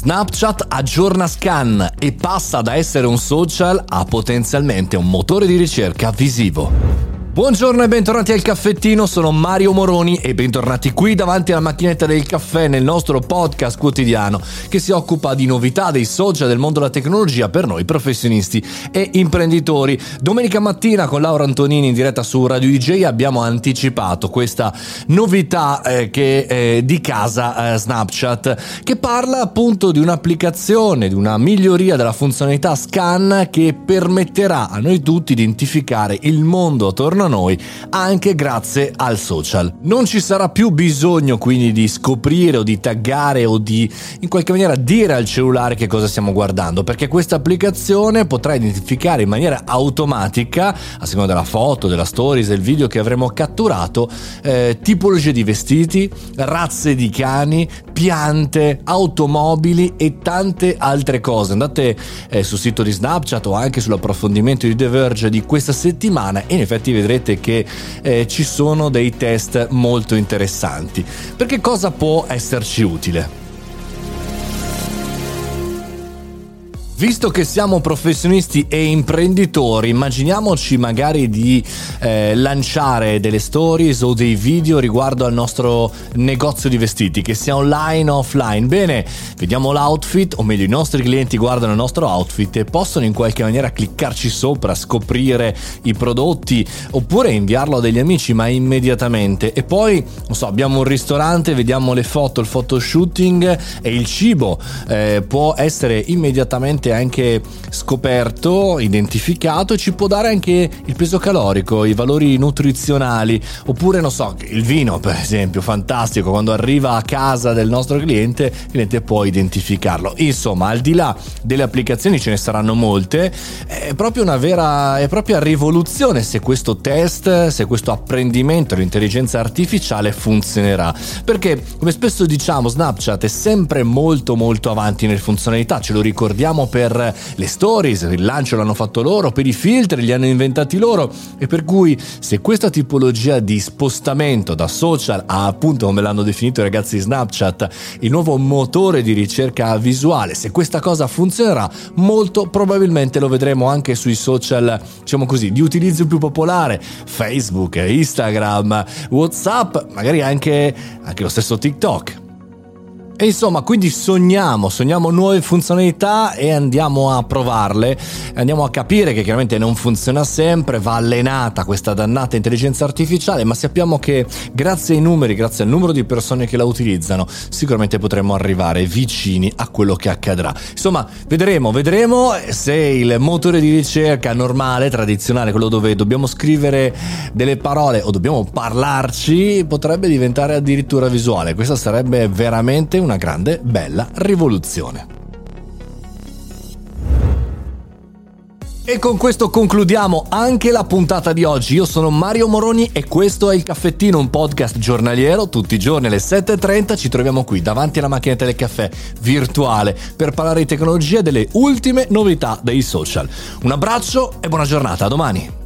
Snapchat aggiorna Scan e passa da essere un social a potenzialmente un motore di ricerca visivo. Buongiorno e bentornati al caffettino, sono Mario Moroni e bentornati qui davanti alla macchinetta del caffè nel nostro podcast quotidiano che si occupa di novità dei social del mondo della tecnologia per noi professionisti e imprenditori. Domenica mattina con Laura Antonini in diretta su Radio DJ abbiamo anticipato questa novità eh, che, eh, di casa eh, Snapchat che parla appunto di un'applicazione, di una miglioria della funzionalità scan che permetterà a noi tutti di identificare il mondo attorno a noi anche grazie al social. Non ci sarà più bisogno quindi di scoprire o di taggare o di in qualche maniera dire al cellulare che cosa stiamo guardando perché questa applicazione potrà identificare in maniera automatica a seconda della foto, della stories, del video che avremo catturato eh, tipologie di vestiti, razze di cani, piante, automobili e tante altre cose. Andate eh, sul sito di Snapchat o anche sull'approfondimento di The Verge di questa settimana e in effetti vedrete che eh, ci sono dei test molto interessanti. Perché cosa può esserci utile? Visto che siamo professionisti e imprenditori, immaginiamoci magari di eh, lanciare delle stories o dei video riguardo al nostro negozio di vestiti, che sia online o offline. Bene, vediamo l'outfit, o meglio i nostri clienti guardano il nostro outfit e possono in qualche maniera cliccarci sopra, scoprire i prodotti oppure inviarlo a degli amici, ma immediatamente. E poi, non so, abbiamo un ristorante, vediamo le foto, il photoshooting e il cibo eh, può essere immediatamente anche scoperto, identificato ci può dare anche il peso calorico, i valori nutrizionali, oppure non so, il vino per esempio, fantastico, quando arriva a casa del nostro cliente, il cliente può identificarlo. Insomma, al di là delle applicazioni ce ne saranno molte, è proprio una vera e propria rivoluzione se questo test, se questo apprendimento dell'intelligenza artificiale funzionerà. Perché, come spesso diciamo, Snapchat è sempre molto molto avanti nelle funzionalità, ce lo ricordiamo per per le stories, il lancio l'hanno fatto loro, per i filtri li hanno inventati loro e per cui se questa tipologia di spostamento da social a appunto come l'hanno definito i ragazzi Snapchat, il nuovo motore di ricerca visuale, se questa cosa funzionerà molto probabilmente lo vedremo anche sui social diciamo così di utilizzo più popolare, Facebook, Instagram, Whatsapp, magari anche, anche lo stesso TikTok. E insomma, quindi sogniamo, sogniamo nuove funzionalità e andiamo a provarle, andiamo a capire che chiaramente non funziona sempre, va allenata questa dannata intelligenza artificiale, ma sappiamo che grazie ai numeri, grazie al numero di persone che la utilizzano, sicuramente potremo arrivare vicini a quello che accadrà. Insomma, vedremo, vedremo se il motore di ricerca normale, tradizionale, quello dove dobbiamo scrivere delle parole o dobbiamo parlarci, potrebbe diventare addirittura visuale. Questa sarebbe veramente una una grande, bella rivoluzione. E con questo concludiamo anche la puntata di oggi. Io sono Mario Moroni e questo è il Caffettino, un podcast giornaliero. Tutti i giorni alle 7.30 ci troviamo qui davanti alla macchinetta del caffè virtuale per parlare di tecnologia e delle ultime novità dei social. Un abbraccio e buona giornata, a domani!